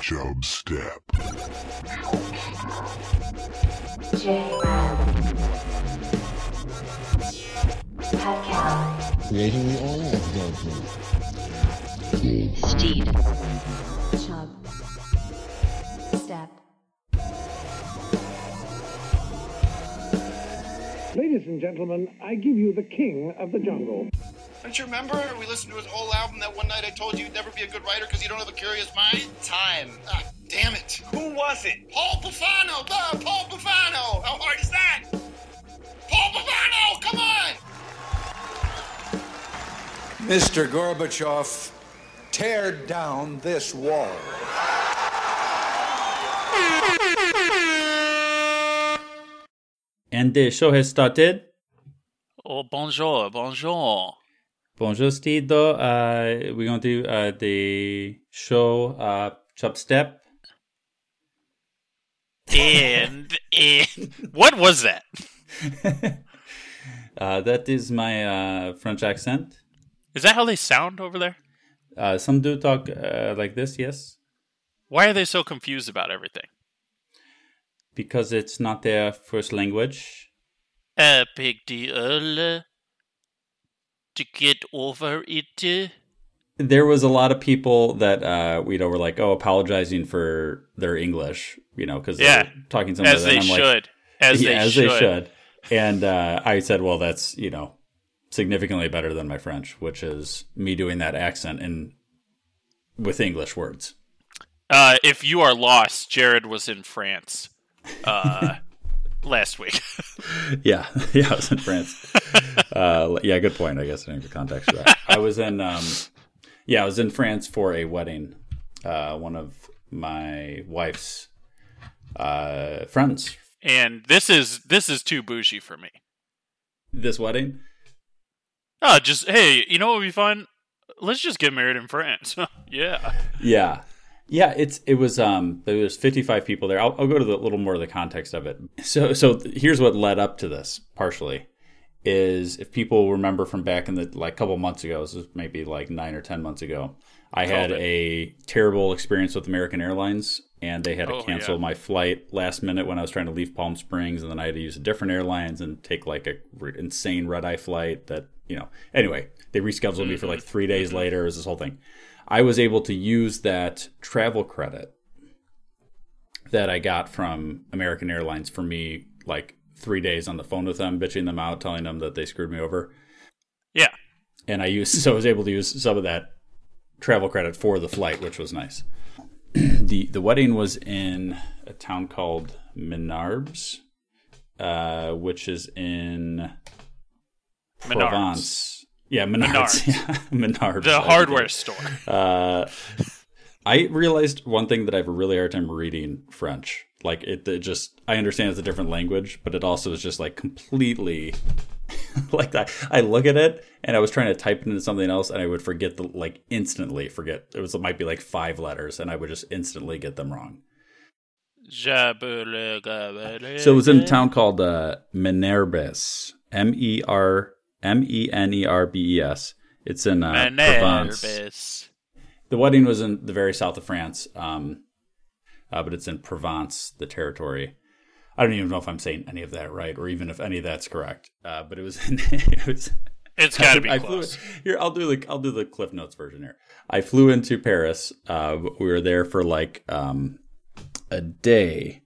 Chub Step. Creating the oil judgment. Steed. Chub. Step. Ladies and gentlemen, I give you the king of the jungle. Don't you remember? We listened to his whole album that one night I told you you'd never be a good writer because you don't have a curious mind? Time. Ah, damn it. Who was it? Paul Bufano! Duh, Paul Bufano! How hard is that? Paul Bufano! Come on! Mr. Gorbachev, tear down this wall. And the show has started. Oh, bonjour, bonjour. Bonjour, Stido. Uh, we're going to do uh, the show uh, Chop Step. And, and what was that? uh, that is my uh, French accent. Is that how they sound over there? Uh, some do talk uh, like this, yes, Why are they so confused about everything? because it's not their first language. A big deal to get over it. There was a lot of people that uh, you know were like, "Oh, apologizing for their English," you know, because Yeah, they're talking something as they and I'm like, should. As yeah, they as should. they should. And uh, I said, "Well, that's you know significantly better than my French, which is me doing that accent in with English words." Uh, if you are lost, Jared was in France uh, last week. Yeah, yeah, I was in France. uh, yeah, good point. I guess I didn't give context for that. I was in, um, yeah, I was in France for a wedding. Uh, one of my wife's uh, friends. and this is this is too bougie for me. This wedding, Oh, just hey, you know what would be fun? Let's just get married in France. yeah. yeah, yeah. It's it was um there was fifty five people there. I'll, I'll go to the little more of the context of it. So so here's what led up to this partially is if people remember from back in the like couple months ago, this was maybe like nine or ten months ago, I had COVID. a terrible experience with American Airlines, and they had to Oh, cancel yeah. my flight last minute when I was trying to leave Palm Springs, and then I had to use a different airlines and take like a r- insane red eye flight. That you know, anyway, they rescheduled me for like three days later. It was this whole thing. I was able to use that travel credit that I got from American Airlines for me like three days on the phone with them, bitching them out, telling them that they screwed me over. Yeah. And I used so I was able to use some of that travel credit for the flight, which was nice. the The wedding was in a town called Menarbs, uh, which is in Menards. Provence. Yeah, Menards. Menards. Yeah, Menards. The hardware store. Uh, I realized one thing that I have a really hard time reading French. Like it, it just I understand it's a different language, but it also is just like completely like that. I look at it and I was trying to type it into something else, and I would forget the like instantly forget. It was it might be like five letters, and I would just instantly get them wrong. So it was in a town called uh, Menerbes, M E R M E N E R B E S. It's in uh, Provence. The wedding was in the very south of France, um, uh, but it's in Provence, the territory. I don't even know if I'm saying any of that right, or even if any of that's correct. Uh, but it was. In, it was It's got to be I flew close. here. I'll do the I'll do the Cliff Notes version here. I flew into Paris. Uh, we were there for like um, a day,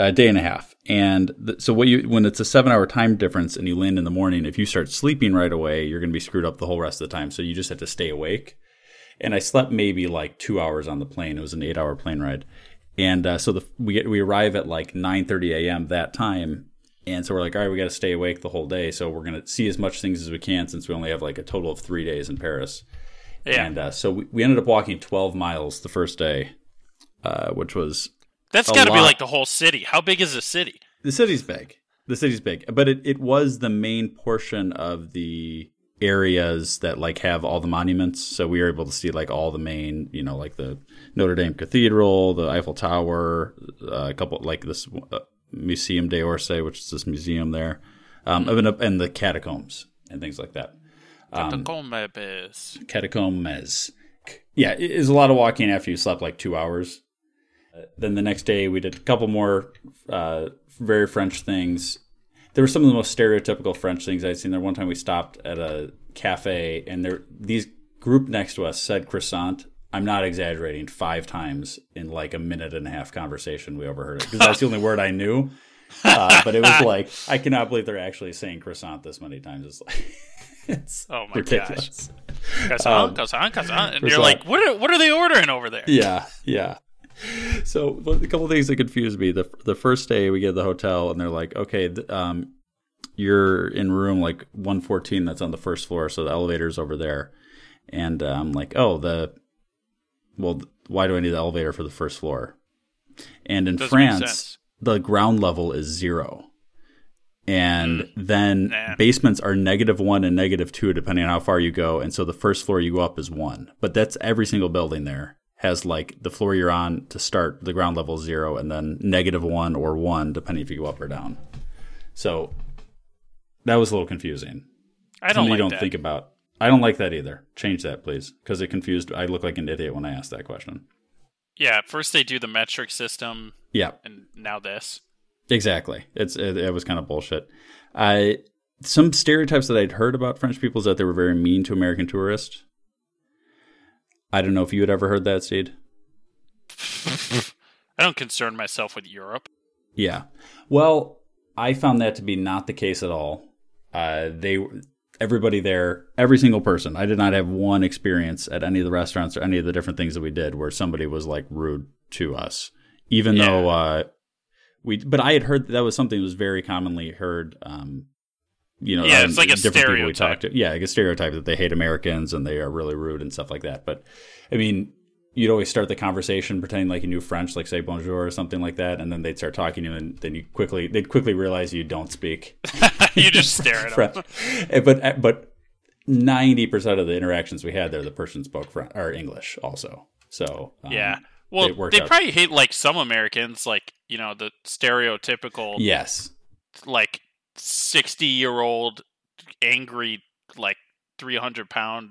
a day and a half. And th- so what you when it's a seven hour time difference and you land in the morning, if you start sleeping right away, you're going to be screwed up the whole rest of the time. So you just have to stay awake. And I slept maybe like two hours on the plane. It was an eight hour plane ride. And uh, so the, we get, we arrive at like 9:30 a.m. that time, and so we're like, all right, we got to stay awake the whole day. So we're gonna see as much things as we can since we only have like a total of three days in Paris. Yeah. And uh, so we, we ended up walking 12 miles the first day, uh, which was That's got to be like the whole city. How big is the city? the city's big. The city's big, but it, it was the main portion of the areas that like have all the monuments. So we were able to see like all the main, you know, like the Notre Dame Cathedral, the Eiffel Tower, uh, a couple like this uh, Museum d'Orsay, which is this museum there, um, and, and the catacombs and things like that. Um, Catacombes. catacombs. yeah, it is a lot of walking after you slept like two hours. Then the next day we did a couple more uh, very French things. There were some of the most stereotypical French things I'd seen. There one time we stopped at a cafe and there these group next to us said croissant. I'm not exaggerating. Five times in like a minute and a half conversation, we overheard it because that's the only word I knew. Uh, but it was like I cannot believe they're actually saying croissant this many times. It's like it's Oh my ridiculous. gosh. Croissant, croissant, croissant. And you're like, what are, what are they ordering over there? Yeah, yeah. So a couple of things that confused me. The the first day we get to the hotel and they're like, okay, um, you're in room like 114 that's on the first floor, so the elevator's over there. And uh, I'm like, oh, the well, why do I need the elevator for the first floor? And in Doesn't France, the ground level is zero. And then Nah. basements are negative one and negative two, depending on how far you go. And so the first floor you go up is one. But that's every single building there has like the floor you're on to start, the ground level zero, and then negative one or one, depending if you go up or down. So that was a little confusing. I don't Something like you don't that. think about. I don't like that either. Change that, please, because it confused. I look like an idiot when I asked that question. Yeah, first they do the metric system, Yeah, and now this. Exactly. It's it, it was kind of bullshit. I some stereotypes that I'd heard about French people is that they were very mean to American tourists. I don't know if you had ever heard that, Steed. I don't concern myself with Europe. Yeah. Well, I found that to be not the case at all. Uh, they everybody there, every single person. I did not have one experience at any of the restaurants or any of the different things that we did where somebody was like rude to us, even Yeah. though uh, we. But I had heard that, that was something that was very commonly heard. Um, you know, Yeah, it's like a different people we stereotype. talked to. Yeah, like a stereotype that they hate Americans and they are really rude and stuff like that. But I mean, you'd always start the conversation pretending like you knew French, like say bonjour or something like that, and then they'd start talking to you, and then you quickly they'd quickly realize you don't speak you just stare at them. Eh, but but ninety percent of the interactions we had there, the person spoke French or English also. So um, Yeah. Well, they out. probably hate like some Americans, like you know the stereotypical yes, like sixty year old angry like three hundred pound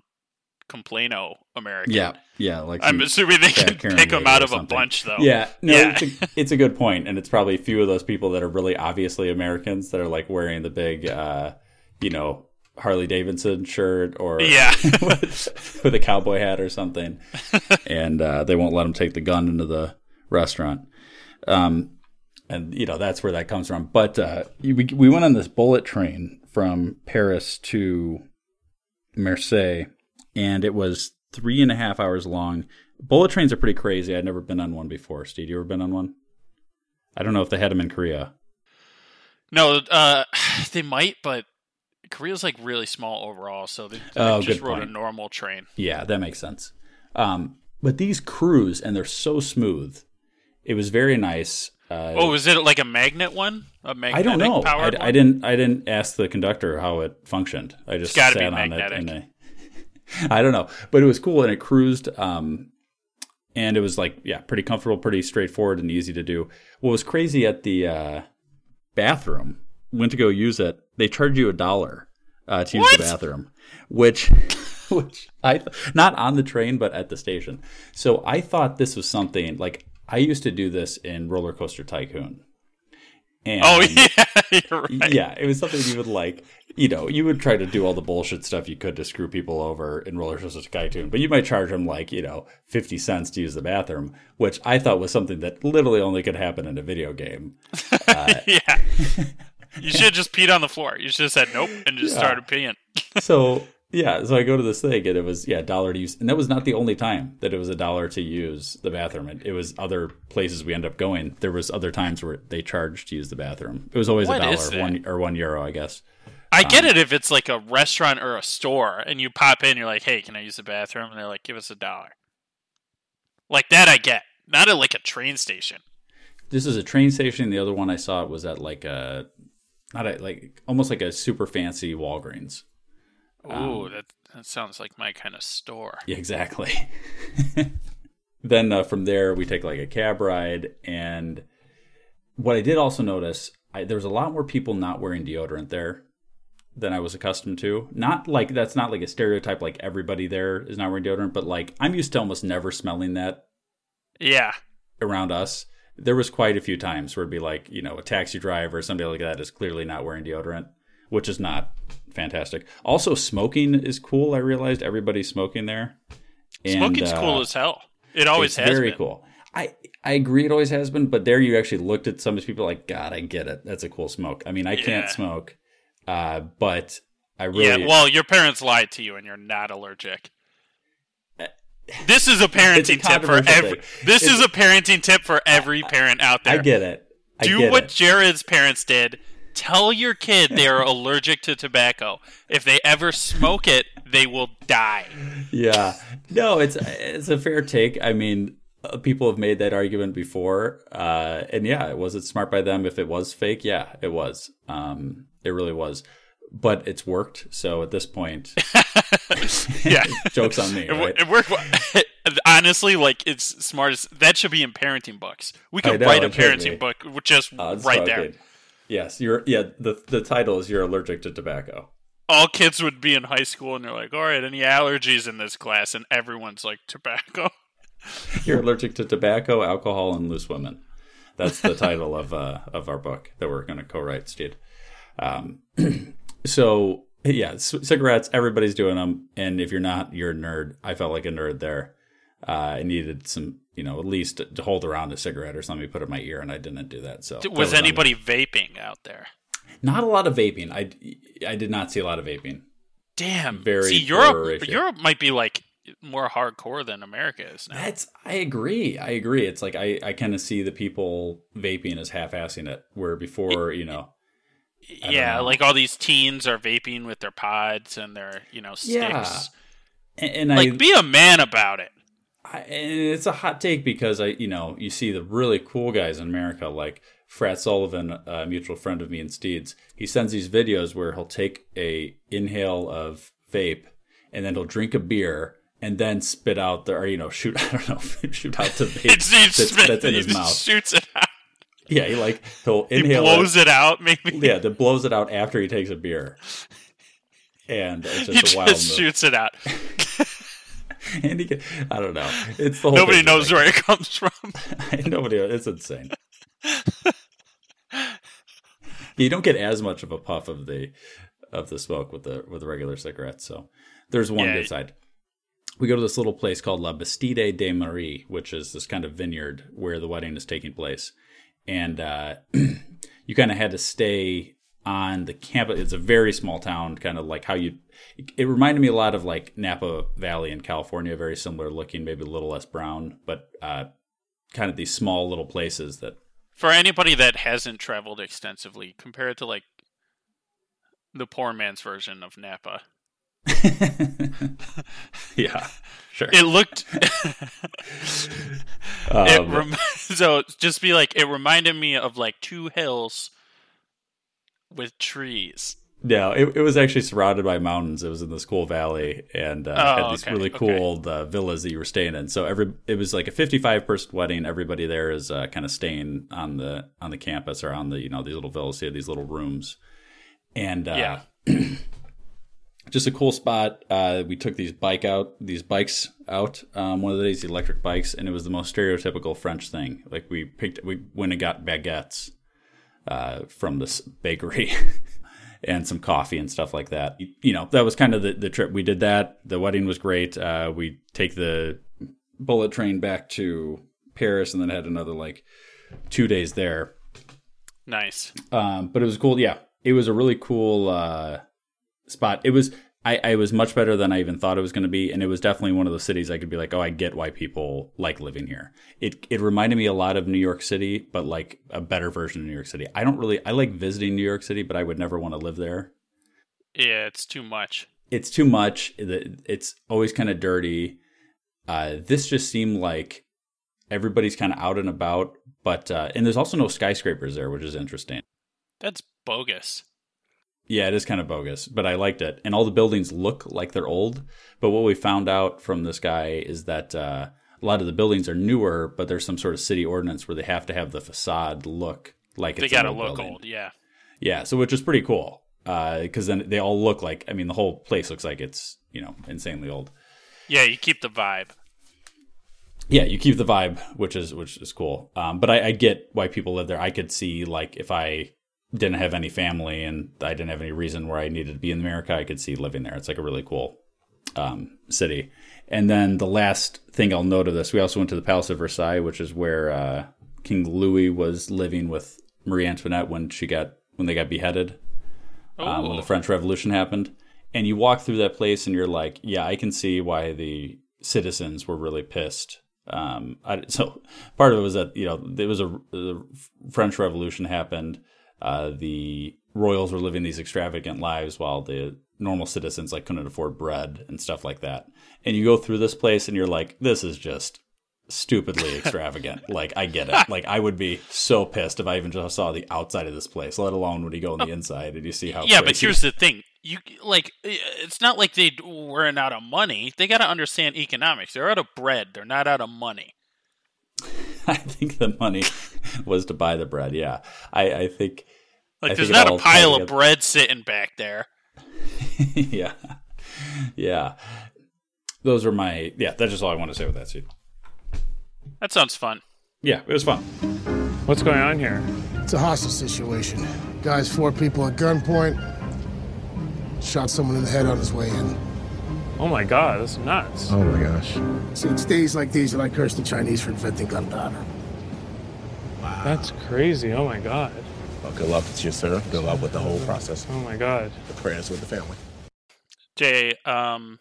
complaino American. yeah, yeah. Like I'm assuming they can Karen pick them out or of a bunch though. Yeah, no, Yeah. It's, a, it's a good point, and it's probably a few of those people that are really obviously Americans that are like wearing the big, uh, you know, Harley Davidson shirt or Yeah. with, with a cowboy hat or something, and uh, they won't let them take the gun into the restaurant. Um, and you know that's where that comes from. But uh, we we went on this bullet train from Paris to Marseille, and it was three and a half hours long. Bullet trains are pretty crazy. I'd never been on one before. Steve, you ever been on one? I don't know if they had them in Korea. No, uh, they might, but Korea's like really small overall, so they, they Oh, just rode point. a normal train. Yeah, that makes sense. Um, but these cruise, and they're so smooth. It was very nice. Uh, Oh, was it like a magnet one? A magnetic I don't know. I, I didn't. I didn't ask the conductor how it functioned. I just sat on magnetic. it, and I, I don't know, but it was cool, and it cruised. Um, and it was like, yeah, pretty comfortable, pretty straightforward, and easy to do. What was crazy at the uh, bathroom? Went to go use it. They charge you a dollar uh, to use the bathroom, which, which I not on the train, but at the station. So I thought this was something like I used to do this in Roller Coaster Tycoon. And Oh yeah, you're right. yeah, it was something you would like. You know, you would try to do all the bullshit stuff you could to screw people over in Roller Coaster Tycoon, but you might charge them like you know fifty cents to use the bathroom, which I thought was something that literally only could happen in a video game. Uh, yeah. You should have just peed on the floor. You should have said nope and just Yeah. started peeing. So yeah, so I go to this thing and it was yeah dollar to use, and that was not the only time that it was a dollar to use the bathroom. It, it was other places we end up going. There was other times where they charged to use the bathroom. It was always What a is dollar, one or one euro, I guess. I get Um, it if it's like a restaurant or a store and you pop in, you're like, "Hey, can I use the bathroom?" And they're like, "Give us a dollar." Like that, I get. Not at like a train station. This is a train station. The other one I saw was at like a not a like almost like a super fancy Walgreens. Ooh, that that sounds like my kind of store. Yeah, exactly. then uh, from there we take like a cab ride, and what I did also notice, I, there was a lot more people not wearing deodorant there than I was accustomed to. Not like that's not like a stereotype like everybody there is not wearing deodorant, but like I'm used to almost never smelling that Yeah. around us. There was quite a few times where it'd be like, you know, a taxi driver or somebody like that is clearly not wearing deodorant, which is not fantastic. Also, smoking is cool. I realized everybody's smoking there. And, Smoking's uh, cool as hell. It always it's has very been. cool. I I agree it always has been, but there you actually looked at some of these people like, God, I get it. That's a cool smoke. I mean, I can't smoke, uh, but I really Yeah, well, your parents lied to you and you're not allergic. This is a parenting tip for every. thing. This It's- is a parenting tip for every parent out there. I get it. I Do get what it. Jared's parents did. Tell your kid they are allergic to tobacco. If they ever smoke it, they will die. yeah no it's it's a fair take i mean uh, people have made that argument before uh and yeah it was it smart by them if it was fake yeah it was um it really was but it's worked so at this point Yeah. jokes on me It, right it worked. Honestly, like it's smart as that should be in parenting books. We could know, write a parenting book just Uh, right there. good. Yes you're yeah the the title is you're allergic to tobacco All kids would be in high school and they're like, "All right, any allergies in this class?" And everyone's like, "Tobacco." you're allergic to tobacco alcohol and loose women that's the title of uh of our book that we're going to co-write Steed. um so yeah c- cigarettes everybody's doing them and if you're not you're a nerd i felt like a nerd there uh, i needed some you know at least to, hold around a cigarette or something put it in my ear and i didn't do that so that Was me. anybody vaping out there? not a lot of vaping i i did not see a lot of vaping Damn. Very See, Europe. Europe might be like more hardcore than America is now. That's I agree. I agree. It's like I I kind of see the people vaping as half-assing it, where before you know, I yeah, like all these teens are vaping with their pods and their you know sticks. Yeah. and, and Like, I, be a man about it. I and it's a hot take because I you know you see the really cool guys in America like Frat Sullivan, a mutual friend of me and Steed's. He sends these videos where he'll take a inhale of vape and then he'll drink a beer. And then spit out the, or you know, shoot. I don't know, shoot out the vape he that's, spit- that's in he his just mouth. shoots it out. Yeah, he like he'll He inhale. blows it out. Maybe yeah, that blows it out after he takes a beer. And it's he just a wild just move. shoots it out. And he can, I don't know. It's the whole Nobody knows where it comes from. Nobody. It's insane. you don't get as much of a puff of the of the smoke with the with the regular cigarettes. So there's one Yeah. good side. We go to this little place called La Bastide de Marie, which is this kind of vineyard where the wedding is taking place, and uh, you kind of had to stay on the campus. It's a very small town, kind of like how you. It reminded me a lot of like Napa Valley in California, very similar looking, maybe a little less brown, but uh, kind of these small little places that For anybody that hasn't traveled extensively, compared to like the poor man's version of Napa. yeah, sure. It looked. Um, it rem- so just be like it reminded me of like two hills with trees. no, it, it was actually surrounded by mountains. It was in this cool valley and uh, Oh, had these okay, really okay. cool old uh, villas that you were staying in. So every it was like a 55 person wedding. Everybody there is uh, kind of staying on the on the campus or on the you know these little villas. They had these little rooms, and uh, Yeah. just a cool spot. Uh, we took these bike out, these bikes out um, one of the days, the electric bikes, and it was the most stereotypical French thing. Like we picked, we went and got baguettes uh, from this bakery and some coffee and stuff like that. You, you know, that was kind of the, the trip. We did that. The wedding was great. Uh, we take the bullet train back to Paris and then had another like two days there. Nice. Um, but it was cool. Yeah, it was a really cool uh, spot. It was. I, I was much better than I even thought it was going to be, and it was definitely one of those cities I could be like, oh, I get why people like living here. It it reminded me a lot of New York City, but like a better version of New York City. I don't really I like visiting New York City, but I would never want to live there. Yeah, it's too much. It's too much. It's always kind of dirty. Uh, this just seemed like everybody's kind of out and about, but uh, and there's also no skyscrapers there, which is interesting. That's bogus. Yeah, it is kind of bogus, but I liked it. And all the buildings look like they're old. But what we found out from this guy is that uh, a lot of the buildings are newer, but there's some sort of city ordinance where they have to have the facade look like They gotta old look building. old. Yeah. Yeah, so which is pretty cool. because then they all look like. I mean, the whole place looks like it's you know insanely old. Yeah, you keep the vibe. Yeah, you keep the vibe, which is which is cool. Um, but I, I get why people live there. I could see like if I didn't have any family and I didn't have any reason where I needed to be in America, I could see living there. It's like a really cool um, city. And then the last thing I'll note of this, we also went to the Palace of Versailles, which is where uh, King Louis was living with Marie Antoinette when she got when they got beheaded um, when the French Revolution happened. And you walk through that place and you're like, yeah, I can see why the citizens were really pissed. Um, I, so part of it was that you know it was a the French Revolution happened. Uh, the royals were living these extravagant lives while the normal citizens like couldn't afford bread and stuff like that. And you go through this place and you're like, this is just stupidly extravagant. like I get it. Like I would be so pissed if I even just saw the outside of this place, let alone when you go on the inside and you see how. yeah, but here's the thing: you like, it's not like they weren't out of money. They got to understand economics. They're out of bread. They're not out of money. I think the money was to buy the bread. Yeah, I, I think. Like, I there's think not a pile of bread sitting back there. yeah, yeah. Those are my yeah. That's just all I want to say with that suit. That sounds fun. Yeah, it was fun. What's going on here? It's a hostage situation. Guy's four people at gunpoint. Shot someone in the head on his way in. Oh my god, that's nuts. Oh my gosh. See, it's days like these that I curse the Chinese for inventing gunpowder. Wow. That's crazy. Oh my god. Well, good luck with you, sir. Good luck with the whole process. Oh my god. The prayers with the family. Jay, um,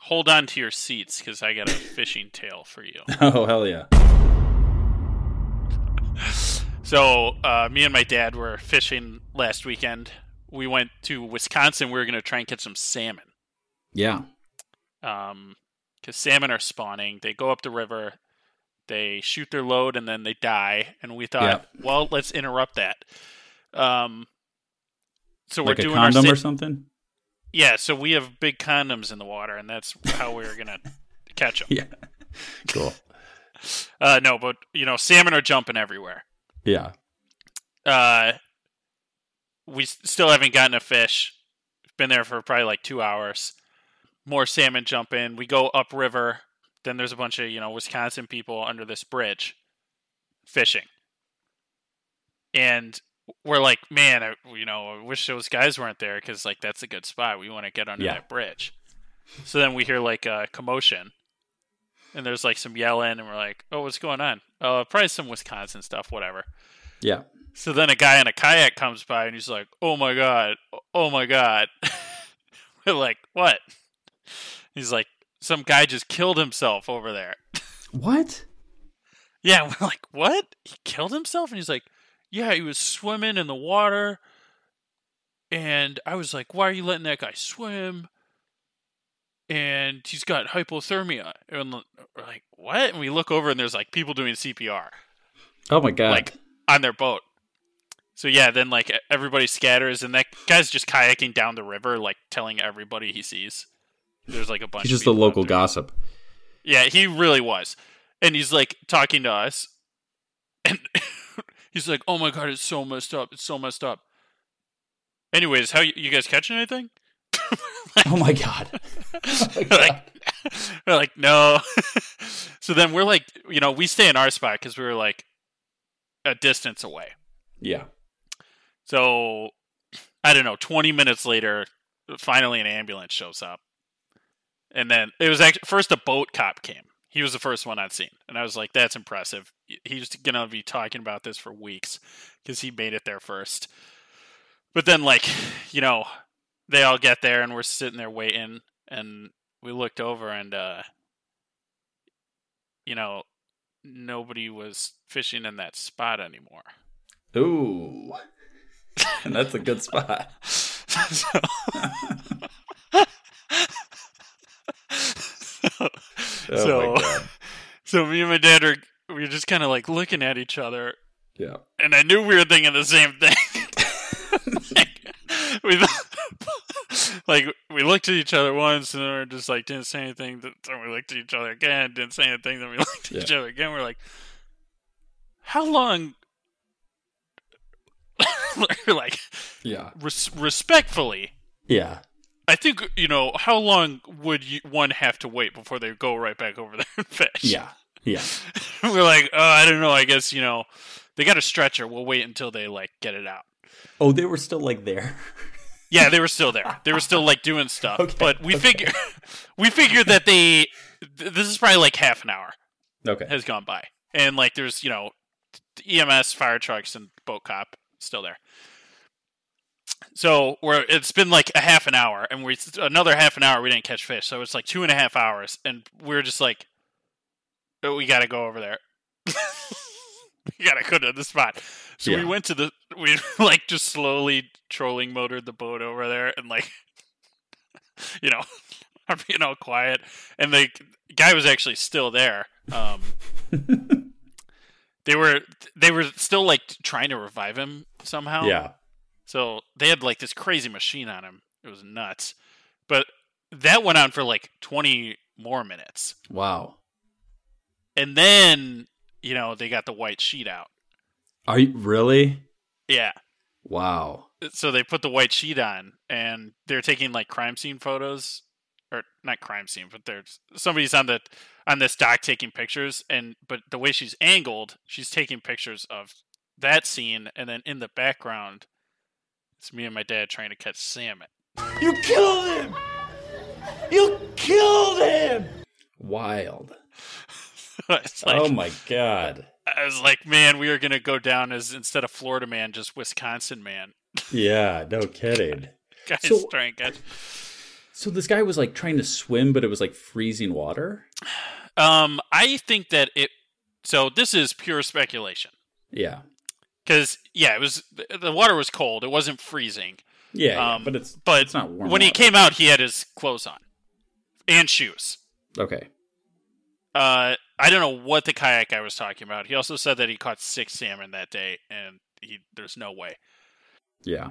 hold on to your seats because I got a fishing tale for you. Oh hell yeah! So, uh, me and my dad were fishing last weekend. We went to Wisconsin. We were going to try and catch some salmon. Yeah, Um, because salmon are spawning. They go up the river, they shoot their load, and then they die. And we thought, well, let's interrupt that. Um, so like we're a doing condom our or something. Yeah, so we have big condoms in the water, and that's how we're gonna catch them. Yeah, cool. Uh, no, but you know, salmon are jumping everywhere. Yeah, Uh, we still haven't gotten a fish. Been there for probably like two hours. More salmon jump in. We go upriver. Then there's a bunch of you know Wisconsin people under this bridge fishing, and we're like, man, I, you know, I wish those guys weren't there because like that's a good spot. We want to get under Yeah. that bridge. So then we hear like a commotion, and there's like some yelling, and we're like, oh, what's going on? Uh, probably some Wisconsin stuff, whatever. yeah. So then a guy in a kayak comes by and he's like, "Oh my god, oh my god." We're like, "What?" He's like, "Some guy just killed himself over there." What? Yeah, we're like, "What? He killed himself?" And he's like, "Yeah, he was swimming in the water." And I was like, "Why are you letting that guy swim?" And he's got hypothermia. And we're like, "What?" And we look over and there's like people doing CPR. Oh my god! like on their boat. So yeah, then like everybody scatters, and that guy's just kayaking down the river, like telling everybody he sees. There's like a bunch. He's just people local gossip. Yeah, he really was, and he's like talking to us, and he's like, "Oh my god, it's so messed up. It's so messed up." Anyways, how you, you guys catching anything? Oh my god! Oh we're like, we're like, no. so then we're like, you know, we stay in our spot because we were like a distance away. Yeah. So I don't know. Twenty minutes later, finally an ambulance shows up, and then it was actually first a boat cop came. He was the first one I'd seen, and I was like, "That's impressive." He's gonna be talking about this for weeks because he made it there first. But then, like, you know, they all get there, and we're sitting there waiting, and we looked over, and uh, you know, nobody was fishing in that spot anymore. Ooh, and that's a good spot. so, Oh so, my so me and my dad are we were just kind of like looking at each other, Yeah. and I knew we were thinking the same thing. like, we like we looked at each other once, and then we are just like didn't say anything. Then we looked at each other again, didn't say anything. Then we looked at each other again. We're like, how long? like Yeah. res- respectfully, Yeah. I think you know how long would you, one have to wait before they go right back over there and fish? Yeah. Yeah. we're like, oh, I don't know. I guess you know they got a stretcher. We'll wait until they like get it out. Oh, they were still like there. Yeah, they were still there. They were still like doing stuff. Okay, but we okay. figure we figured that they th- this is probably like half an hour Okay. has gone by, and like there's you know EMS, fire trucks, and boat cop still there. So we're it's been like a half an hour, and we another half an hour we didn't catch fish, so it's like two and a half hours, and we are just like, oh, we got to go over there. we got to go to the spot. So we went to the we like just slowly trolling motored the boat over there, and like, you know, I'm being all quiet, and the guy was actually still there. Um, they were they were still like trying to revive him somehow. Yeah. So they had like this crazy machine on him. It was nuts. But that went on for like 20 more minutes. Wow. And then, you know, they got the white sheet out. Are you really? Yeah. Wow. So they put the white sheet on and they're taking like crime scene photos or not crime scene, but there's somebody's on the on this dock taking pictures and but the way she's angled, she's taking pictures of that scene and then in the background it's me and my dad trying to catch salmon. You killed him! You killed him! Wild. Like- oh my god. I was like, man, we are gonna go down as instead of Florida man, just Wisconsin man. Yeah, no kidding. Guys So- trying to catch. So this guy was like trying to swim, but it was like freezing water. Um, I think that it. So this is pure speculation Yeah. Because yeah, it was the water was cold. It wasn't freezing. Yeah, yeah, Um, but it's but it's not warm. when he came out, he had his clothes on and shoes. Okay. Uh, I don't know what the kayak guy was talking about. He also said that he caught six salmon that day, and he there's no way. Yeah.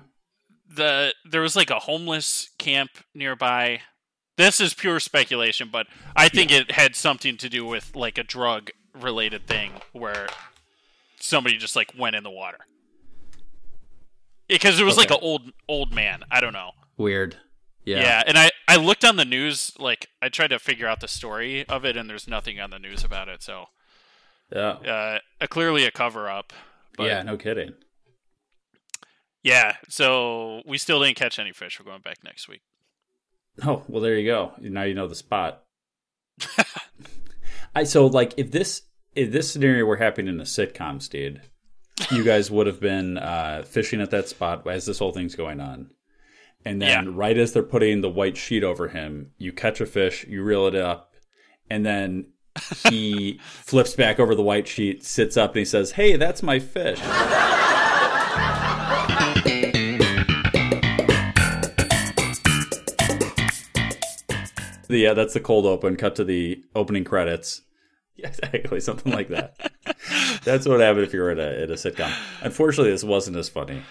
the there was like a homeless camp nearby. This is pure speculation, but I think it had something to do with like a drug related thing where somebody just like went in the water. Because it was like an old old man. I don't know. Weird. Yeah. Yeah. and I I looked on the news like I tried to figure out the story of it and there's nothing on the news about it. So Yeah. uh a, clearly a cover up. Yeah, no kidding. yeah, so we still didn't catch any fish. We're going back next week. Oh, well there you go. Now you know the spot. I so like if this if this scenario were happening in a sitcom, Steed, you guys would have been uh, fishing at that spot as this whole thing's going on. And then right as they're putting the white sheet over him, you catch a fish, you reel it up, and then he flips back over the white sheet, sits up, and he says, "Hey, that's my fish." Yeah, that's the cold open. Cut to the opening credits. Yeah, exactly, something like that. that's what happened if you were at a, at a sitcom. Unfortunately, this wasn't as funny,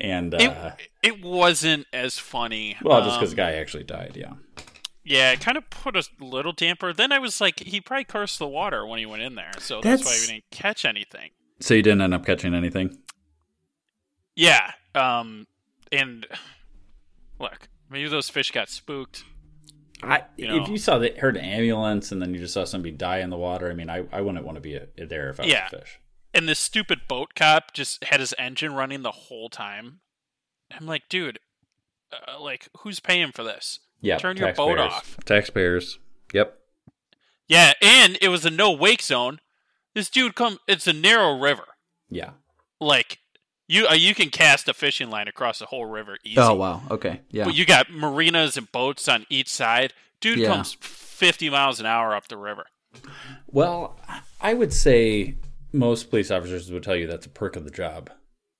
and uh, It wasn't as funny. well, just because Um, the guy actually died. Yeah, Yeah, it kind of put a little damper. Then I was like, he probably cursed the water when he went in there, so that's, why we didn't catch anything. so you didn't end up catching anything. Yeah, um, and look, maybe those fish got spooked. I You know. if you saw the heard an ambulance and then you just saw somebody die in the water, I mean, I, I wouldn't want to be a, there if I was a fish. And this stupid boat cop just had his engine running the whole time. I'm like, dude, uh, like, who's paying for this? Yeah, turn your boat off. Taxpayers. Yep. Yeah, and it was a no wake zone. This dude come. It's a narrow river. Yeah. Like you, uh, you can cast a fishing line across the whole river easy. Oh wow. Okay. Yeah. But you got marinas and boats on each side. Dude Yeah. comes 50 miles an hour up the river. Well, I would say most police officers would tell you that's a perk of the job.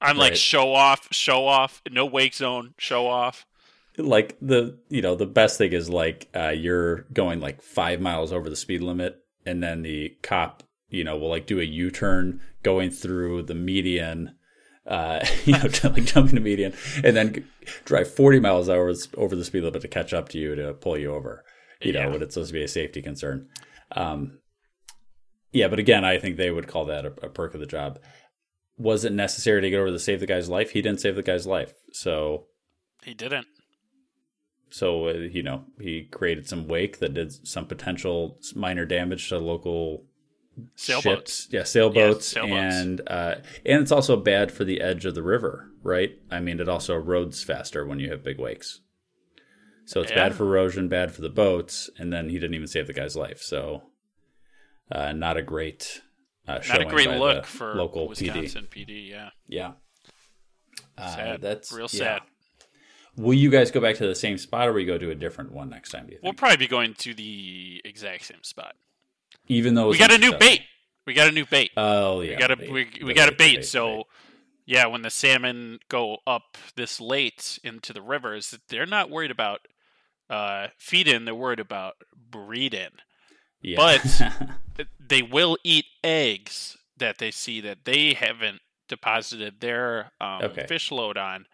I'm like show off, show off, no wake zone, show off. Like the you know the best thing is like uh, you're going like five miles over the speed limit, and then the cop you know will like do a U turn going through the median. Uh, you know, like jumping the median, and then drive 40 miles over over the speed limit to catch up to you to pull you over. You know, when it's supposed to be a safety concern. Um, yeah, but again, I think they would call that a, a perk of the job. was it necessary to get over to save the guy's life? He didn't save the guy's life, so He didn't. so uh, you know he created some wake that did some potential minor damage to local Sailboats. ships. Yeah, sailboats, sailboats. and uh, and it's also bad for the edge of the river, right? I mean, it also erodes faster when you have big wakes. So it's bad for erosion, bad for the boats, and then he didn't even save the guy's life. So, uh, not a great, uh, Not a great look for local PD. Wisconsin PD. Yeah, Yeah, uh, sad. that's real yeah. sad. Will you guys go back to the same spot, or will you go to a different one next time? Do you think? We'll probably be going to the exact same spot. Even though we got a new bait. We got a new bait. Oh yeah, we got a bait. we, we got a bait, bait. so bait. yeah, when the salmon go up this late into the rivers, they're not worried about uh, feeding. They're worried about breeding. yeah. But they will eat eggs that they see that they haven't deposited their um, Okay. fish load on.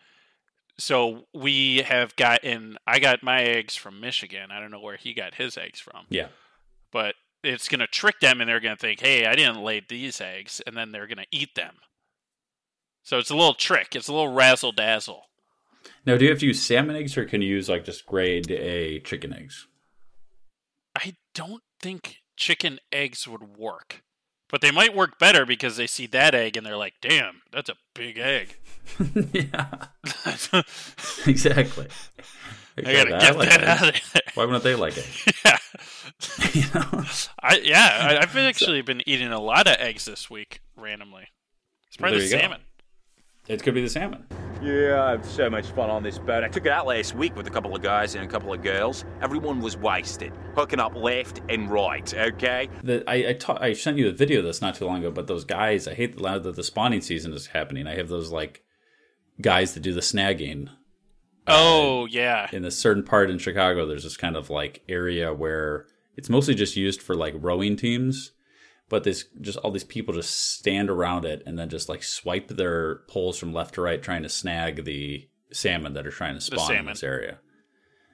So we have gotten. I got my eggs from Michigan. I don't know where he got his eggs from yeah, but it's going to trick them and they're going to think, hey, I didn't lay these eggs, and then they're going to eat them. So it's a little trick. It's a little razzle dazzle. Now, do you have to use salmon eggs, or can you use like just grade A chicken eggs? I don't think chicken eggs would work, but they might work better because they see that egg and they're like, damn, that's a big egg. yeah, I gotta I get like that eggs. out of there. Why wouldn't they like it? yeah. You know? I, yeah, I, I've actually been eating a lot of eggs this week randomly. It's probably There the you go. salmon. It could be the salmon. Yeah, I had so much fun on this boat. I took it out last week with a couple of guys and a couple of girls. Everyone was wasted, hooking up left and right, okay? The, I I, ta- I sent you a video of this not too long ago, but those guys, I hate now that the spawning season is happening. I have those like guys that do the snagging Oh, yeah. in a certain part in Chicago. There's this kind of like area where it's mostly just used for like rowing teams, but this just all these people just stand around it and then just like swipe their poles from left to right, trying to snag the salmon that are trying to spawn in this area.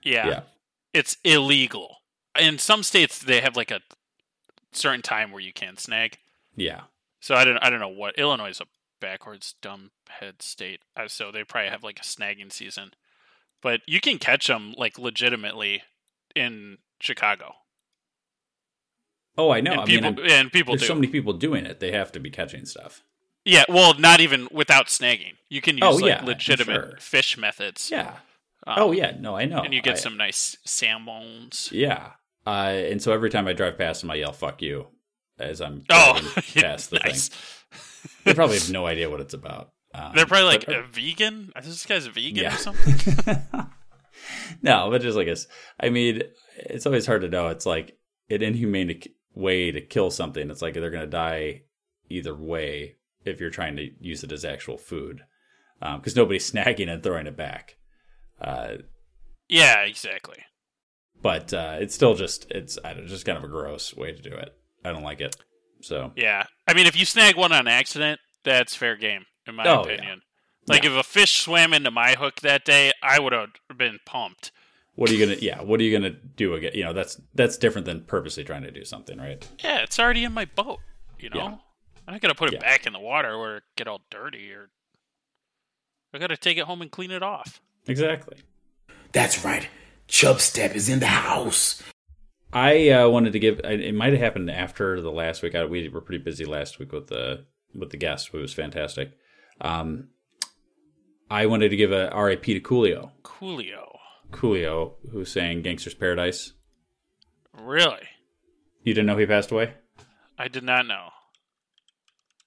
Yeah. Yeah. It's illegal. In some states they have like a certain time where you can snag. Yeah. So I don't I don't know what Illinois is a backwards dumb head state. Uh, So they probably have like a snagging season. But you can catch them like legitimately in Chicago. Oh, I know. And I people mean, and people there's do. so many people doing it. They have to be catching stuff. Yeah, well, not even without snagging. You can use Oh, like yeah, legitimate sure. fish methods. Yeah. Um, oh yeah. No, I know. And you get I- some nice salmons. Yeah. Uh, and so every time I drive past them, I yell "fuck you" as I'm Oh, past the nice. thing. They probably have no idea what it's about. Um, They're probably like but- a vegan. Is this guy's a vegan Yeah. or something? no, but just like it's. I mean, it's always hard to know. It's like an inhumane way to kill something. It's like they're going to die either way if you're trying to use it as actual food, because nobody's snagging and throwing it back. Uh, yeah, exactly. but uh, it's still just it's I don't, just kind of a gross way to do it. I don't like it. So Yeah, I mean, if you snag one on accident, that's fair game, in my Oh, yeah. opinion. Like if a fish swam into my hook that day, I would have been pumped. what are you gonna? Yeah, what are you gonna do again? You know, that's that's different than purposely trying to do something, right? Yeah, it's already in my boat. You know, Yeah. I'm not gonna put it Yeah. back in the water or get all dirty, or I gotta take it home and clean it off. Exactly. That's right. Chubstep is in the house. I uh, wanted to give. It might have happened after the last week. I, we were pretty busy last week with the with the guests. It was fantastic. Um, I wanted to give a RIP to Coolio. Coolio, Coolio, who sang "Gangster's Paradise." really? You didn't know he passed away? I did not know.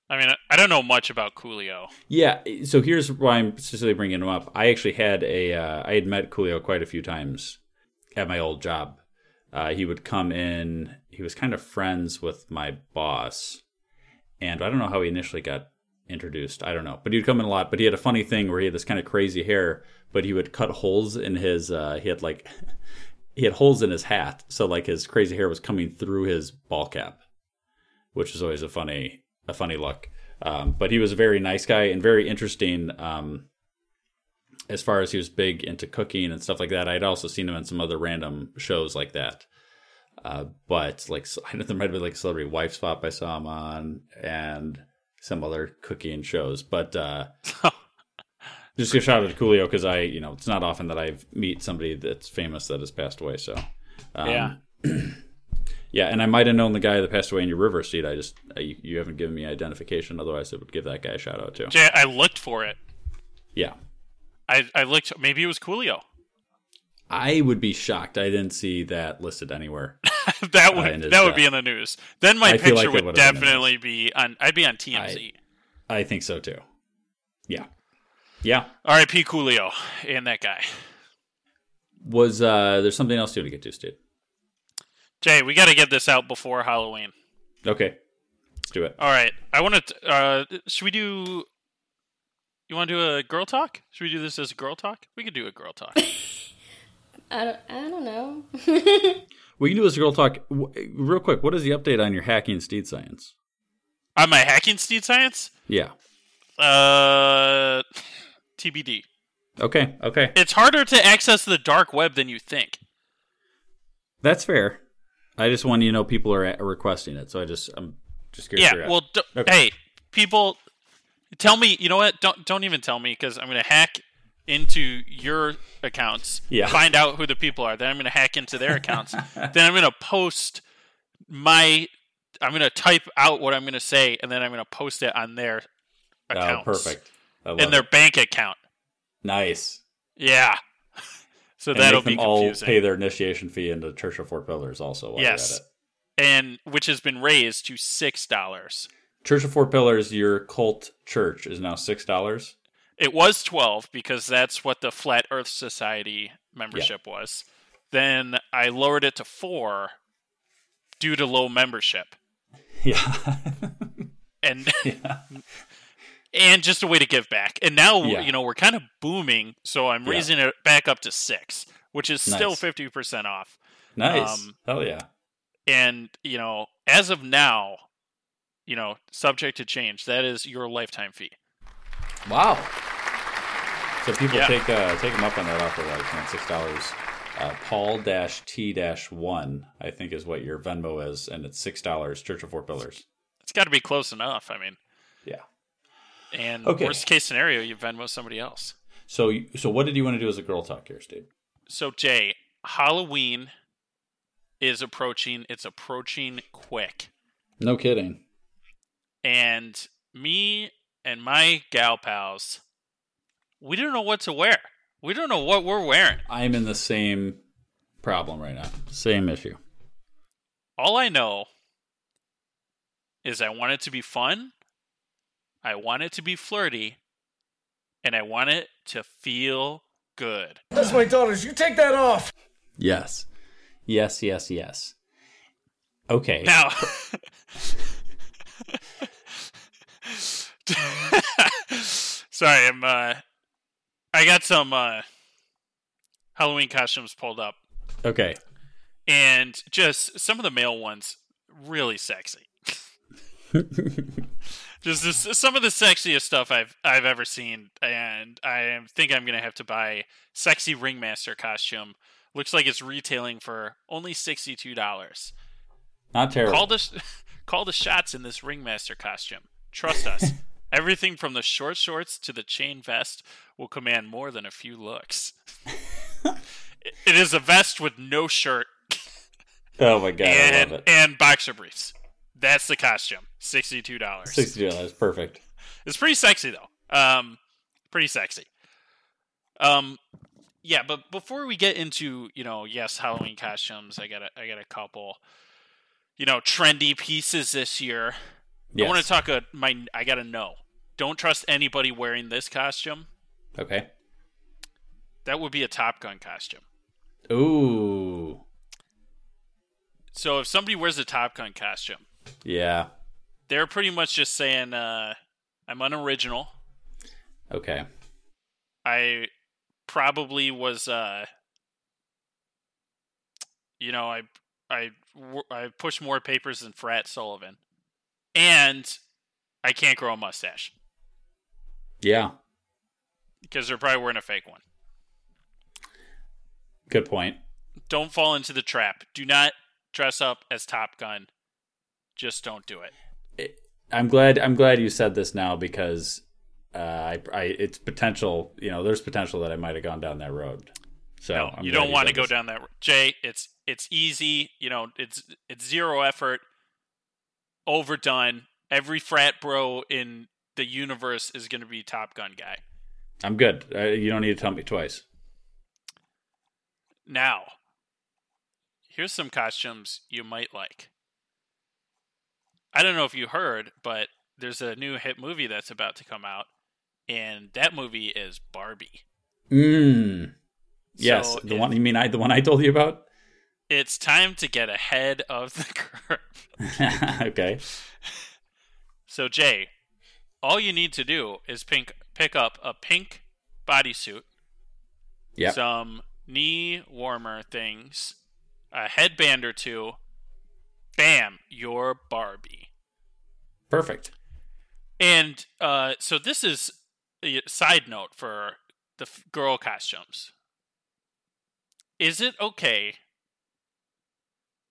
I mean, I- I don't know much about Coolio. Yeah. So here's why I'm specifically bringing him up. I actually had a. Uh, I had met Coolio quite a few times at my old job. Uh, he would come in. He was kind of friends with my boss, and I don't know how he initially got introduced. I don't know, but he'd come in a lot. But he had a funny thing where he had this kind of crazy hair, but he would cut holes in his. Uh, he had like. He had holes in his hat, so like his crazy hair was coming through his ball cap, which is always a funny, a funny look. Um, but he was a very nice guy and very interesting. Um, as far as he was big into cooking and stuff like that, I'd also seen him in some other random shows like that. Uh, but like, I know there might have been like Celebrity Wife Swap I saw him on, and some other cookie and shows. But uh, just a shout out to Coolio because I, you know, it's not often that I meet somebody that's famous that has passed away. So, um, Yeah. yeah, and I might have known the guy that passed away in your river seat. I just uh, you, you haven't given me identification. Otherwise, I would give that guy a shout out too. Jay, I looked for it. Yeah, I, I looked. Maybe it was Coolio. I would be shocked. I didn't see that listed anywhere. that uh, would in his that would be in the news. Then my I picture like would would've been in the definitely be on. I'd be on TMZ. I think so too. Yeah, yeah. R.I.P. Coolio and that guy. Was uh, there's something else too to get to, Steve? Jay, we got to get this out before Halloween. Okay, let's do it. All right. I want to. Uh, should we do? You want to do a girl talk? Should we do this as a girl talk? We could do a girl talk. I don't, I don't know. We can do this girl talk W- real quick. What is the update on your hacking steed science? On my hacking steed science, Yeah. uh, TBD. Okay. Okay. It's harder to access the dark web than you think. That's fair. I just want you to know people are are requesting it, so I just I'm just curious. Yeah. Well, d- Okay. hey, people, tell me. You know what? Don't don't even tell me because I'm gonna hack into your accounts. Yeah. Find out who the people are. Then I'm gonna hack into their accounts. then I'm gonna post my. I'm gonna type out what I'm gonna say, and then I'm gonna post it on their Oh, accounts. perfect. In their it. bank account. nice. Yeah. So And that'll be all pay their initiation fee into Church of Four Pillars also. While yes. You're at it. And which has been raised to six dollars. Church of Four Pillars, your cult church, is now six dollars. It was 12 because that's what the Flat Earth Society membership was. Then I lowered it to 4 due to low membership. Yeah. And and just a way to give back. And now Yeah. you know, we're kind of booming, so I'm Yeah. raising it back up to 6, which is still 50% off. nice. Um, Hell yeah. And, you know, as of now, you know, subject to change, that is your lifetime fee. Wow. So people Yeah. take uh, take them up on that offer, like man, six dollars. Uh, Paul dash T dash one, I think, is what your Venmo is, and it's six dollars. Church of Four Pillars. It's got to be close enough. I mean, Yeah. and Okay. worst case scenario, you Venmo somebody else. So, so what did you want to do as a girl talk here, Steve? So Jay, Halloween is approaching. It's approaching quick, No kidding. and me and my gal pals, we don't know what to wear. We don't know what we're wearing. I'm in the same problem right now. Same issue. All I know is I want it to be fun. I want it to be flirty, and I want it to feel good. That's my daughter's. You take that off. Yes. Yes. Yes. Yes. Okay. Now, sorry, I'm. Uh, I got some uh, Halloween costumes pulled up, Okay. and just some of the male ones really sexy. just this, some of the sexiest stuff I've I've ever seen, and I think I'm gonna have to buy sexy ringmaster costume. Looks like it's retailing for only sixty two dollars. Not terrible. Call the call the shots in this ringmaster costume. Trust us. Everything from the short shorts to the chain vest will command more than a few looks. it is a vest with no shirt oh my god, I and love it. and boxer briefs. That's the costume. Sixty two dollars. Sixty-two dollars. perfect. It's pretty sexy though. Um, pretty sexy. Um, yeah, but before we get into you know, yes, Halloween costumes, I got a, I got a couple, you know, trendy pieces this year. I want to talk a my. I gotta know. Don't trust anybody wearing this costume. Okay. That would be a Top Gun costume. Ooh. So if somebody wears a Top Gun costume, Yeah. they're pretty much just saying, uh, "I'm unoriginal." Okay. I probably was uh you know, I I I pushed more papers than Frat Sullivan. And I can't grow a mustache Yeah. Because they're probably wearing a fake one. Good point. Don't fall into the trap. Do not dress up as Top Gun. Just don't do it. I'm glad. I'm glad you said this now because uh, I, I, it's potential. You know, there's potential that I might have gone down that road. So No, you don't want to go this. down that. road. Jay, it's it's easy. You know, it's it's zero effort, overdone. Every frat bro in the universe is going to be Top Gun guy. I'm good. Uh, you don't need to tell me twice. Now, here's some costumes you might like. I don't know if you heard, but there's a new hit movie that's about to come out, and that movie is Barbie. Mm. Yes, So the it- one you mean I the one I told you about. It's time to get ahead of the curve. okay. So Jay, all you need to do is pink, pick up a pink bodysuit, Yep. some knee warmer things, a headband or two. Bam, you're Barbie. Perfect. And uh, so this is a side note for the f- girl costumes. Is it okay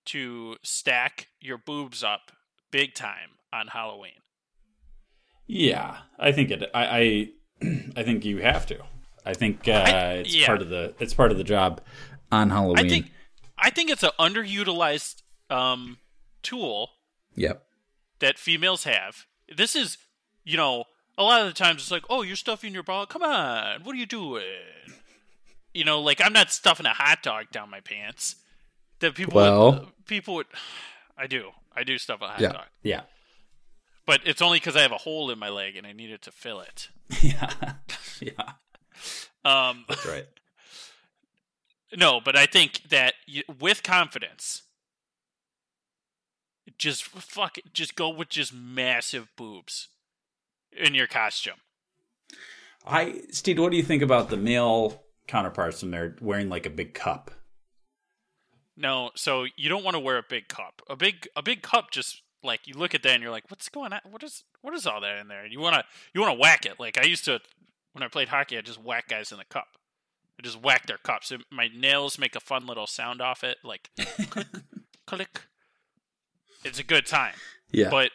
to stack your boobs up big time on Halloween? Yeah, I think it. I I, I think you have to. I think uh, it's yeah. part of the it's part of the job on Halloween. I think I think it's an underutilized um, tool Yep. that females have. This is, you know, a lot of the times it's like, oh, you're stuffing your ball. Come on, what are you doing? You know, like I'm not stuffing a hot dog down my pants. That people, Well- would, people would. I do, I do stuff a hot Yeah. dog, Yeah. But it's only because I have a hole in my leg and I needed to fill it. Yeah. yeah. Um, That's right. No, but I think that you, with confidence, just fuck it, just go with just massive boobs in your costume. I Steve, what do you think about the male counterparts when they're wearing like a big cup? No, so you don't want to wear a big cup. A big a big cup just like you look at that and you're like, what's going on? What is what is all that in there? And you wanna you wanna whack it. Like I used to when I played hockey, I just whack guys in the cup. I just whack their cups. It- my nails make a fun little sound off it, like click, click. It's a good time. Yeah. But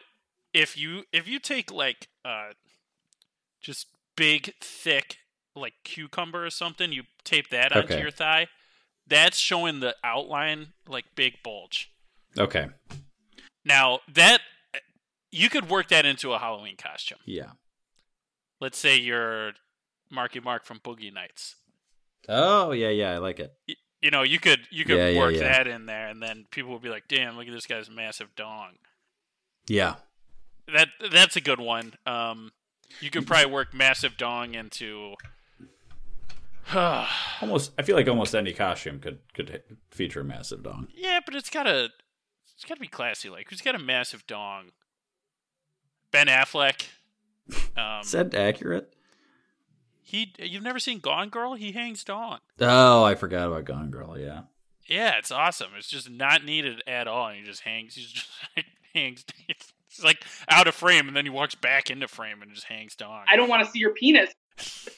if you if you take like uh just big thick like cucumber or something, you tape that onto Okay. your thigh, that's showing the outline like big bulge. Okay. Now that you could work that into a Halloween costume. Yeah. Let's say you're Marky Mark from Boogie Nights. Oh yeah, yeah, I like it. Y- You know, you could you could Yeah, yeah, work yeah. that in there, and then people would be like, "Damn, look at this guy's massive dong." Yeah. That that's a good one. Um, you could probably work massive dong into. Almost, I feel like almost any costume could could feature a massive dong. Yeah, but it's gotta it's gotta be classy. Like, who's got a massive dong? Ben Affleck. Um, Is that accurate? he you've never seen Gone Girl? He hangs dong. Oh, I forgot about Gone Girl. Yeah. Yeah, it's awesome. It's just not needed at all, and he just hangs. He's just hangs. It's like out of frame, and then he walks back into frame and just hangs dong. I don't want to see your penis.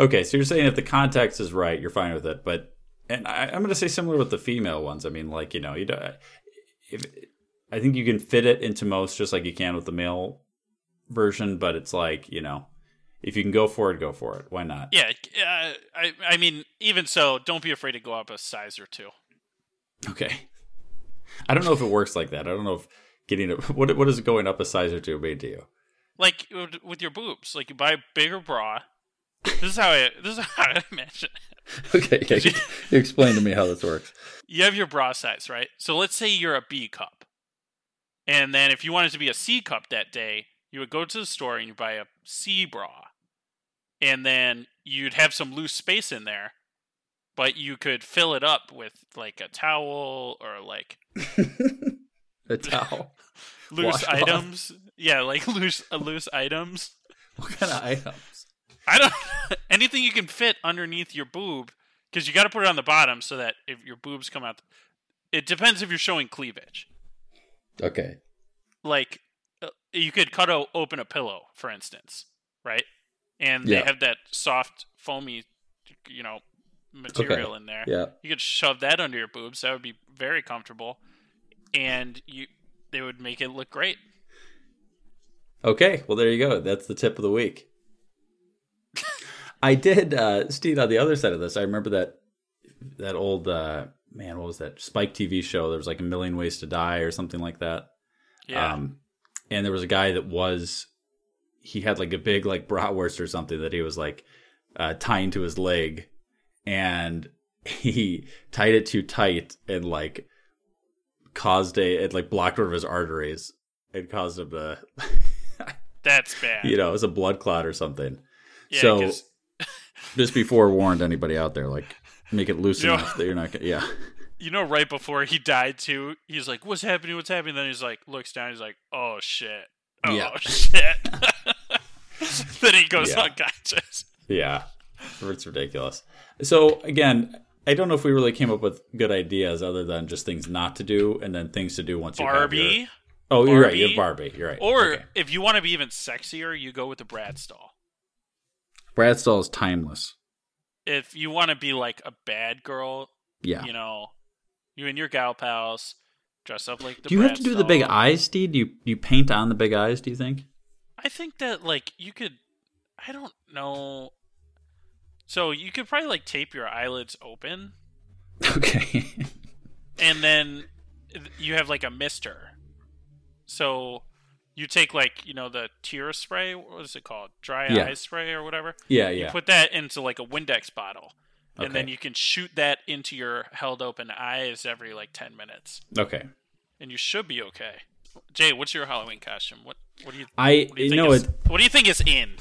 Okay, so you're saying if the context is right, you're fine with it, but and I, I'm going to say similar with the female ones. I mean, like you know, you don't, if I think you can fit it into most just like you can with the male version, but it's like you know, if you can go for it, go for it. Why not? Yeah, uh, I I mean, even so, don't be afraid to go up a size or two. Okay. I don't know if it works like that. I don't know if getting a, what what is going up a size or two mean to you? Like with- with your boobs, like you buy a bigger bra. This is how I this is how I imagine. it. Okay, yeah, you, you explain to me how this works. You have your bra size, right? So let's say you're a B cup, and then if you wanted to be a C cup that day, you would go to the store and you buy a C bra, and then you'd have some loose space in there, but you could fill it up with like a towel or like A towel. loose items. Yeah, like loose uh, loose items. What kind of items? I don't anything you can fit underneath your boob because you got to put it on the bottom so that if your boobs come out, it depends if you're showing cleavage. Okay. Like uh, you could cut o- open a pillow, for instance, right? And they Yeah. have that soft, foamy, you know, material Okay. in there. Yeah. You could shove that under your boobs. That would be very comfortable, and you they would make it look great. Okay, well there you go. That's the tip of the week. I did, uh, Steve. On the other side of this, I remember that that old uh, man. What was that Spike TV show? There was like a million ways to die or something like that. Yeah. Um, and there was a guy that was he had like a big like bratwurst or something that he was like uh, tying to his leg, and he tied it too tight and like caused a it like blocked one of his arteries and caused him to That's bad. you know it was a blood clot or something. Yeah, so just be forewarned anybody out there like make it loose You know- enough that you're not gonna yeah You know, right before he died too, he's like, "What's happening? What's happening?" Then he's like, looks down. He's like, "Oh shit! Oh Yeah. shit!" then he goes Yeah. unconscious. Yeah, it's ridiculous. So again, I don't know if we really came up with good ideas other than just things not to do and then things to do once you Barbie. your. Oh, you're right. You have Barbie. You're right. Or Okay. if you want to be even sexier, you go with the Bratz doll. Bratz Doll is timeless. If you want to be like a bad girl, Yeah. you know, you and your gal pals dress up like the. do you have to do the big eyes, Steve? Do you do you paint on the big eyes? Do you think? I think that like you could I don't know so you could probably like tape your eyelids open Okay. and then you have like a mister. So you take like, you know, the tear spray, what is it called? Dry Yeah. eye spray or whatever. Yeah, You yeah. put that into like a Windex bottle. And then you can shoot that into your held open eyes every like 10 minutes. Okay. And you should be okay. Jay, what's your Halloween costume? What what do you I- what do you you know is, it- what do you think is in?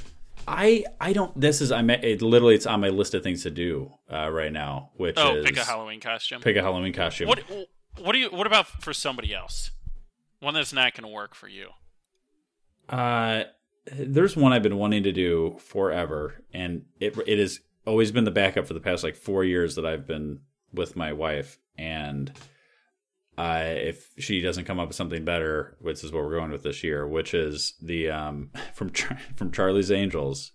I I don't. This is I'm it literally it's on my list of things to do uh, right now, which Oh, is pick a Halloween costume. Pick a Halloween costume. What what do you what about for somebody else? One that's not going to work for you. Uh, there's one I've been wanting to do forever, and it it has always been the backup for the past like four years that I've been with my wife, and I if she doesn't come up with something better, which is what we're going with this year, which is the um from Char- from Charlie's Angels.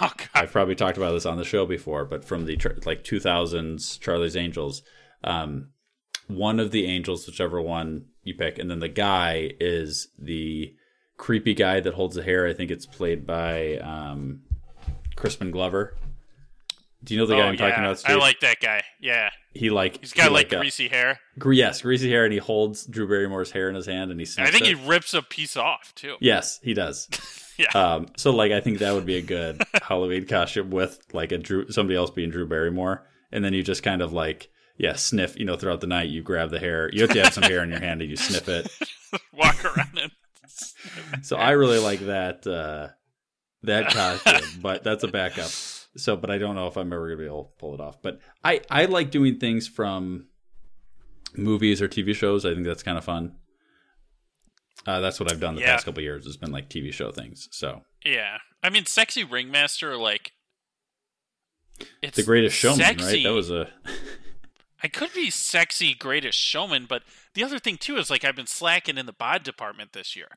Oh, God. I've probably talked about this on the show before, but from the like 2000s Charlie's Angels, um, one of the angels, whichever one you pick, and then the guy is the creepy guy that holds the hair. I think it's played by um, Crispin Glover. Do you know the guy oh, I'm talking about? Steve? I like that guy. Yeah. He like He's got he like, uh, greasy hair. gre- yes, greasy hair, and he holds Drew Barrymore's hair in his hand, and he. I think it. he rips a piece off too. Yes, he does. Yeah. Um, so like I think that would be a good Halloween costume with like a Drew somebody else being Drew Barrymore, and then you just kind of like yeah sniff you know throughout the night you grab the hair you have to have some hair in your hand and you sniff it. Walk around and So I really like that uh, that costume, but that's a backup. So, but I don't know if I'm ever gonna be able to pull it off. But I I like doing things from movies or TV shows. I think that's kind of fun. Uh, that's what I've done the Yeah. past couple of years. Has been like TV show things. So Yeah. I mean, sexy ringmaster like it's the Greatest Showman, right? That was a I could be sexy greatest showman, but the other thing too is like I've been slacking in the bod department this year.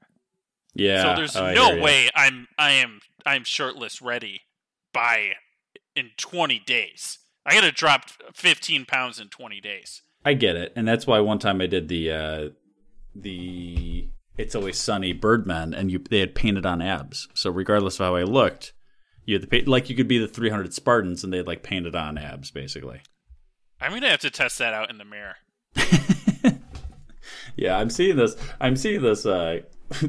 yeah. so there's I no way I'm I am I'm shirtless ready by in 20 days. I got to drop 15 pounds in 20 days. I get it, and that's why one time I did the uh, the It's Always Sunny Birdman, and you they had painted on abs. So regardless of how I looked, you had the like you could be the 300 Spartans, and they'd like painted on abs basically. I'm to have to test that out in the mirror. Yeah, I'm seeing this. I'm seeing this uh,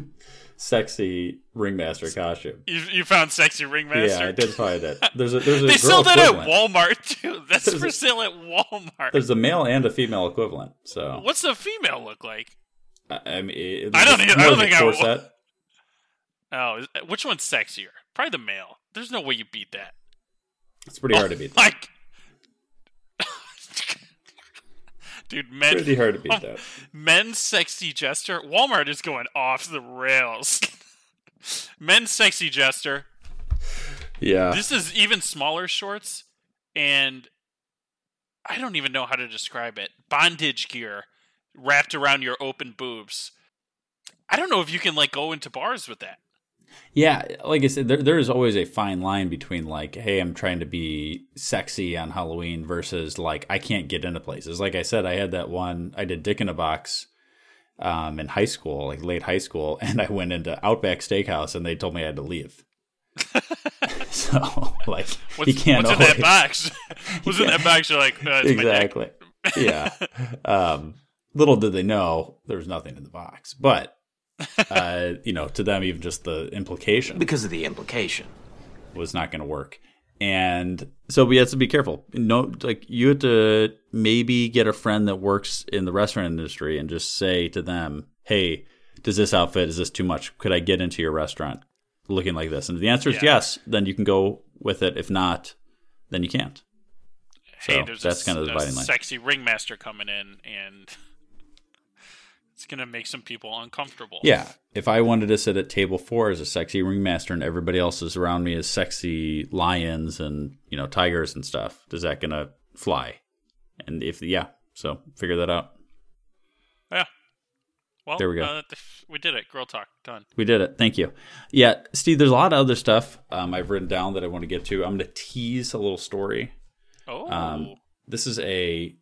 sexy ringmaster costume. You, you found sexy ringmaster? Yeah, I did find it. There's a there's a they sold that at. Walmart too. That's There's for sale at Walmart. There's a male and a female equivalent. So What's the female look like? I, I mean, it, I don't I don't think I will- corset. Oh, which one's sexier? Probably the male. There's no way you beat that. It's pretty hard to beat. Like, dude, men. Pretty hard to beat that. Men's sexy jester. Walmart is going off the rails. Men's sexy jester. Yeah. This is even smaller shorts, and I don't even know how to describe it. Bondage gear wrapped around your open boobs. I don't know if you can like go into bars with that. Yeah, like I said, there, there is always a fine line between like, hey, I'm trying to be sexy on Halloween versus like I can't get into places. Like I said, I had that one I did Dick in a Box um, in high school, like late high school, and I went into Outback Steakhouse and they told me I had to leave. so like What's, you can't what's in that box? what's in that box? You're like, neck. exactly. yeah. Um, little did they know there was nothing in the box, but uh, you know, to them, even just the implication Because of the implication. was not going to work. And so we had to be careful. No, like you had to maybe get a friend that works in the restaurant industry and just say to them, "Hey, does this outfit is this too much? Could I get into your restaurant looking like this?" And if the answer is Yeah. yes, then you can go with it. If not, then you can't. So hey, there's that's a, kind of the a dividing line. sexy ringmaster coming in, and it's gonna make some people uncomfortable. Yeah. If I wanted to sit at table four as a sexy ringmaster and everybody else is around me as sexy lions and, you know, tigers and stuff, is that going to fly? And if, yeah, so figure that out. Yeah. Well, There we go. Uh, we did it. Girl talk done. We did it. Thank you. Yeah. Steve, there's a lot of other stuff um, I've written down that I want to get to. I'm going to tease a little story. Oh. Um, this is a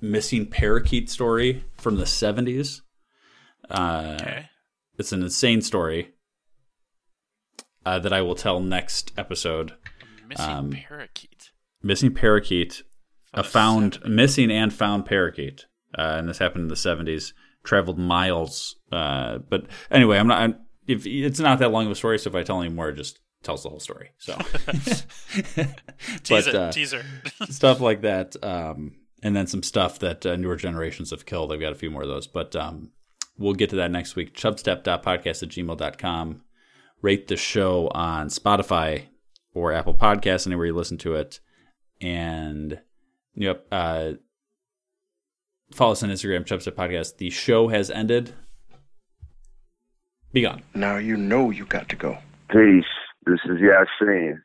missing parakeet story from the 70s. Uh, okay. It's an insane story uh, that I will tell next episode. Missing um, parakeet. Missing parakeet, a found missing and found parakeet, uh, and this happened in the seventies. Traveled miles, uh, but anyway, I'm not. I'm, if it's not that long of a story, so if I tell any more, it just tells the whole story. So, Teaser. uh, teaser. stuff like that, um, and then some stuff that uh, newer generations have killed. I've got a few more of those, but um, we'll get to that next week. Chubstep.podcast at gmail.com. Rate the show on Spotify or Apple Podcasts, anywhere you listen to it. And, yep, uh, follow us on Instagram, Chubstep Podcast. The show has ended. Be gone. Now you know you got to go. Peace. This is Yasin.